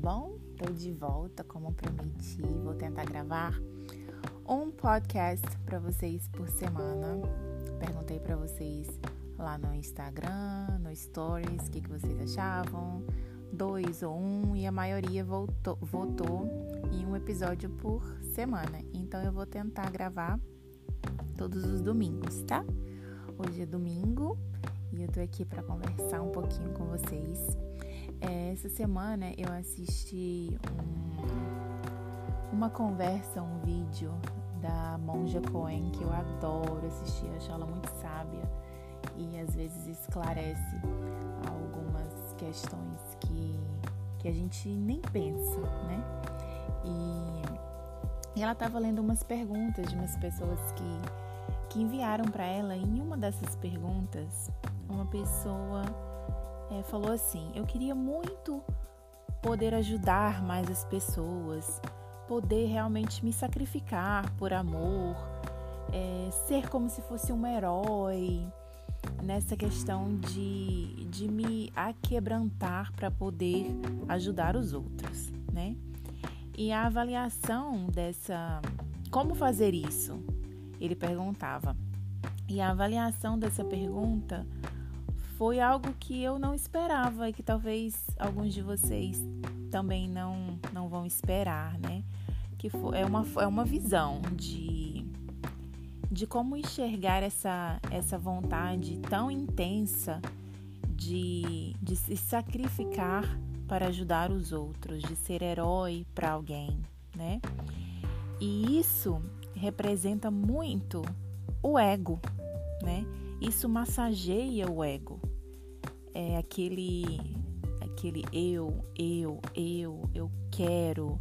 bom? Estou de volta, como prometi. Vou tentar gravar um podcast para vocês por semana. Perguntei para vocês lá no Instagram, no Stories, o que, que vocês achavam. Dois ou um, e a maioria votou, votou em um episódio por semana. Então eu vou tentar gravar todos os domingos, tá? Hoje é domingo e eu tô aqui para conversar um pouquinho com vocês. É, essa semana eu assisti um, uma conversa, um vídeo da Monja Cohen que eu adoro assistir, acho ela muito sábia e às vezes esclarece algumas questões que, que a gente nem pensa, né? E, e ela estava lendo umas perguntas de umas pessoas que, que enviaram para ela. E em uma dessas perguntas, uma pessoa é, falou assim: Eu queria muito poder ajudar mais as pessoas, poder realmente me sacrificar por amor, é, ser como se fosse um herói, nessa questão de, de me aquebrantar para poder ajudar os outros, né? E a avaliação dessa. Como fazer isso? Ele perguntava. E a avaliação dessa pergunta foi algo que eu não esperava e que talvez alguns de vocês também não, não vão esperar, né? Que foi, é, uma, é uma visão de, de como enxergar essa, essa vontade tão intensa de, de se sacrificar para ajudar os outros, de ser herói para alguém, né? E isso representa muito o ego, né? Isso massageia o ego é aquele aquele eu, eu, eu, eu quero,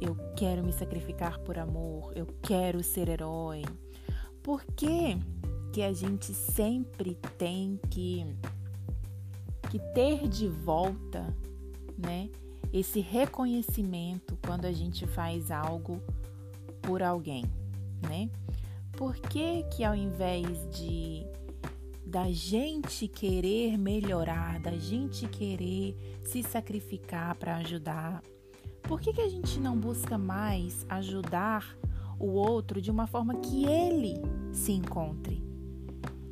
eu quero me sacrificar por amor, eu quero ser herói. Por que que a gente sempre tem que que ter de volta, né, esse reconhecimento quando a gente faz algo por alguém, né? Por que que ao invés de da gente querer melhorar, da gente querer se sacrificar para ajudar. Por que, que a gente não busca mais ajudar o outro de uma forma que ele se encontre?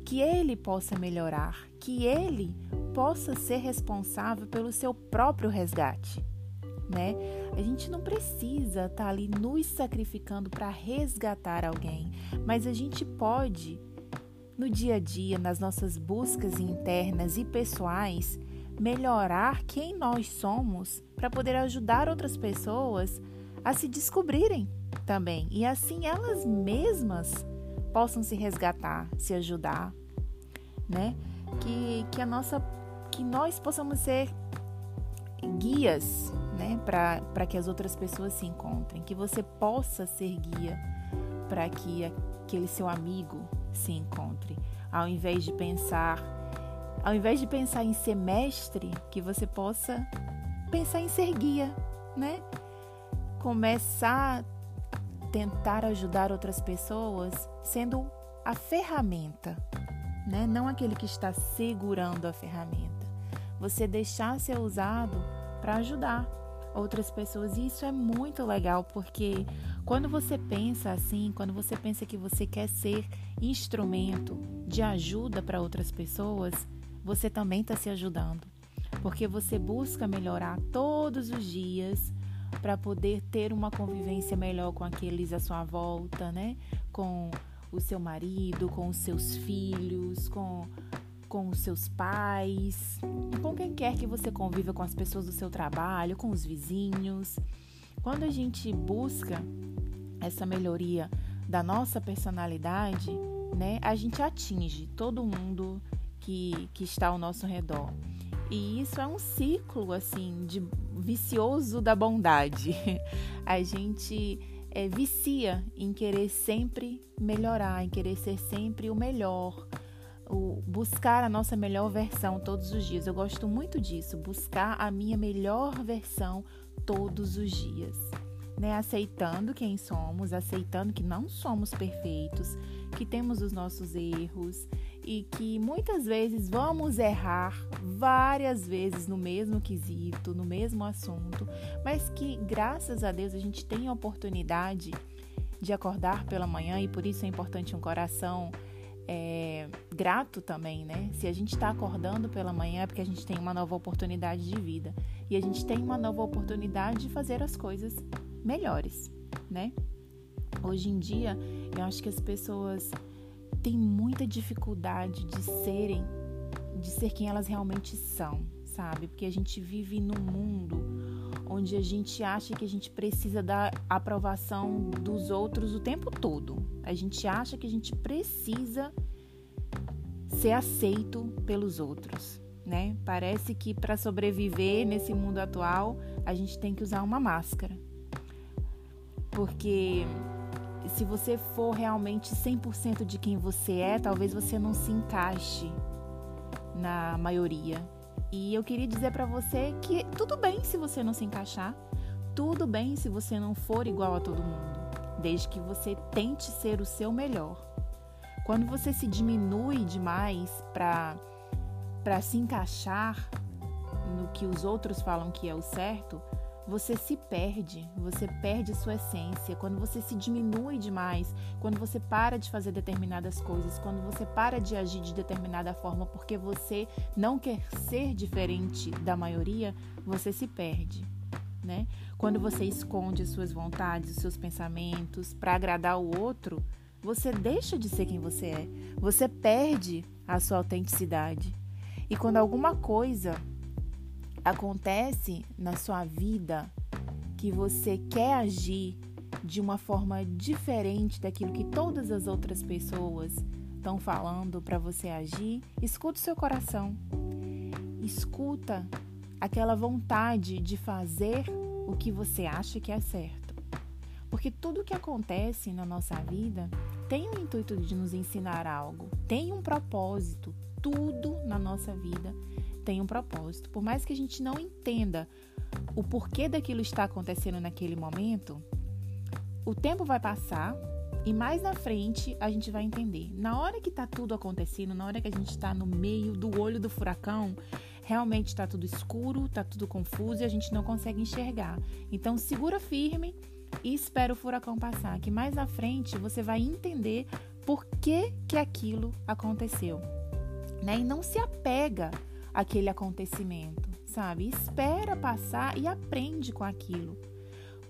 Que ele possa melhorar, que ele possa ser responsável pelo seu próprio resgate, né? A gente não precisa estar tá ali nos sacrificando para resgatar alguém, mas a gente pode no dia a dia, nas nossas buscas internas e pessoais, melhorar quem nós somos para poder ajudar outras pessoas a se descobrirem também. E assim elas mesmas possam se resgatar, se ajudar, né? Que, que a nossa que nós possamos ser guias, né, para que as outras pessoas se encontrem, que você possa ser guia para que aquele seu amigo se encontre. Ao invés de pensar, ao invés de pensar em ser mestre, que você possa pensar em ser guia, né? Começar a tentar ajudar outras pessoas sendo a ferramenta, né? Não aquele que está segurando a ferramenta. Você deixar ser usado para ajudar outras pessoas. E isso é muito legal porque quando você pensa assim, quando você pensa que você quer ser instrumento de ajuda para outras pessoas, você também está se ajudando. Porque você busca melhorar todos os dias para poder ter uma convivência melhor com aqueles à sua volta, né? Com o seu marido, com os seus filhos, com, com os seus pais, com quem quer que você conviva com as pessoas do seu trabalho, com os vizinhos. Quando a gente busca essa melhoria da nossa personalidade, né, a gente atinge todo mundo que, que está ao nosso redor. E isso é um ciclo assim de vicioso da bondade. A gente é, vicia em querer sempre melhorar, em querer ser sempre o melhor, o, buscar a nossa melhor versão todos os dias. Eu gosto muito disso, buscar a minha melhor versão todos os dias né? Aceitando quem somos, aceitando que não somos perfeitos, que temos os nossos erros e que muitas vezes vamos errar várias vezes no mesmo quesito, no mesmo assunto, mas que graças a Deus a gente tem a oportunidade de acordar pela manhã e por isso é importante um coração é, grato também, né? Se a gente está acordando pela manhã é porque a gente tem uma nova oportunidade de vida e a gente tem uma nova oportunidade de fazer as coisas melhores, né? Hoje em dia, eu acho que as pessoas têm muita dificuldade de serem, de ser quem elas realmente são, sabe? Porque a gente vive num mundo onde a gente acha que a gente precisa da aprovação dos outros o tempo todo. A gente acha que a gente precisa ser aceito pelos outros, né? Parece que para sobreviver nesse mundo atual, a gente tem que usar uma máscara. Porque se você for realmente 100% de quem você é, talvez você não se encaixe na maioria. E eu queria dizer para você que tudo bem se você não se encaixar, tudo bem se você não for igual a todo mundo, desde que você tente ser o seu melhor. Quando você se diminui demais para para se encaixar no que os outros falam que é o certo, você se perde, você perde sua essência. Quando você se diminui demais, quando você para de fazer determinadas coisas, quando você para de agir de determinada forma porque você não quer ser diferente da maioria, você se perde. Né? Quando você esconde as suas vontades, os seus pensamentos para agradar o outro, você deixa de ser quem você é. Você perde a sua autenticidade. E quando alguma coisa acontece na sua vida que você quer agir de uma forma diferente daquilo que todas as outras pessoas estão falando para você agir, escuta o seu coração. Escuta aquela vontade de fazer o que você acha que é certo. Porque tudo que acontece na nossa vida tem o intuito de nos ensinar algo, tem um propósito. Tudo na nossa vida tem um propósito. Por mais que a gente não entenda o porquê daquilo está acontecendo naquele momento, o tempo vai passar e mais na frente a gente vai entender. Na hora que está tudo acontecendo, na hora que a gente está no meio do olho do furacão, realmente está tudo escuro, está tudo confuso e a gente não consegue enxergar. Então segura firme e espera o furacão passar, que mais na frente você vai entender por que que aquilo aconteceu. Né? E não se apega aquele acontecimento, sabe? Espera passar e aprende com aquilo.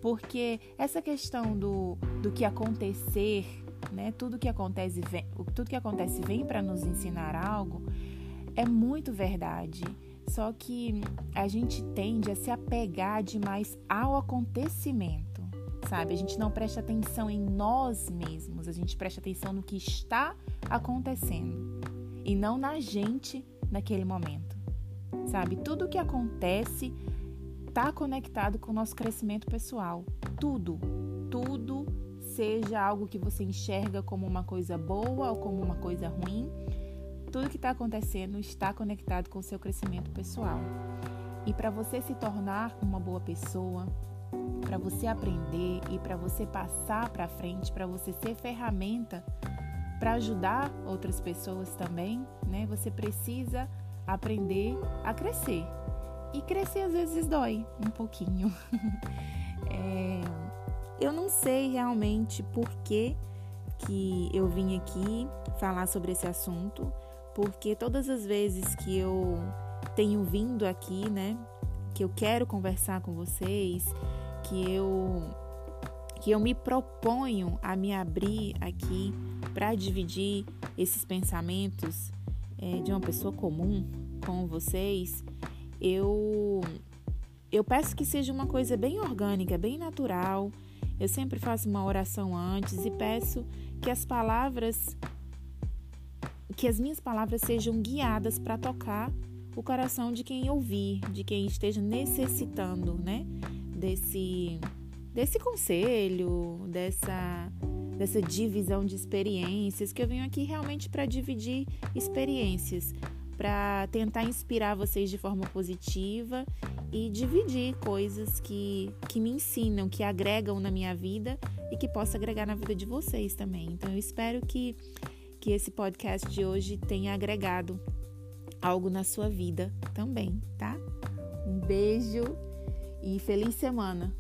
Porque essa questão do, do que acontecer, né? Tudo que acontece vem, tudo que acontece vem para nos ensinar algo, é muito verdade. Só que a gente tende a se apegar demais ao acontecimento, sabe? A gente não presta atenção em nós mesmos, a gente presta atenção no que está acontecendo e não na gente naquele momento. Sabe? Tudo que acontece está conectado com o nosso crescimento pessoal. Tudo, tudo, seja algo que você enxerga como uma coisa boa ou como uma coisa ruim, tudo que está acontecendo está conectado com o seu crescimento pessoal. E para você se tornar uma boa pessoa, para você aprender e para você passar para frente, para você ser ferramenta para ajudar outras pessoas também, né? Você precisa aprender a crescer. E crescer às vezes dói um pouquinho. é, eu não sei realmente por que, que eu vim aqui falar sobre esse assunto, porque todas as vezes que eu tenho vindo aqui, né, que eu quero conversar com vocês, que eu que eu me proponho a me abrir aqui para dividir esses pensamentos é, de uma pessoa comum com vocês, eu eu peço que seja uma coisa bem orgânica, bem natural. Eu sempre faço uma oração antes e peço que as palavras que as minhas palavras sejam guiadas para tocar o coração de quem ouvir, de quem esteja necessitando, né, desse desse conselho, dessa dessa divisão de experiências, que eu venho aqui realmente para dividir experiências, para tentar inspirar vocês de forma positiva e dividir coisas que, que me ensinam, que agregam na minha vida e que possa agregar na vida de vocês também. Então eu espero que que esse podcast de hoje tenha agregado algo na sua vida também, tá? Um beijo e feliz semana!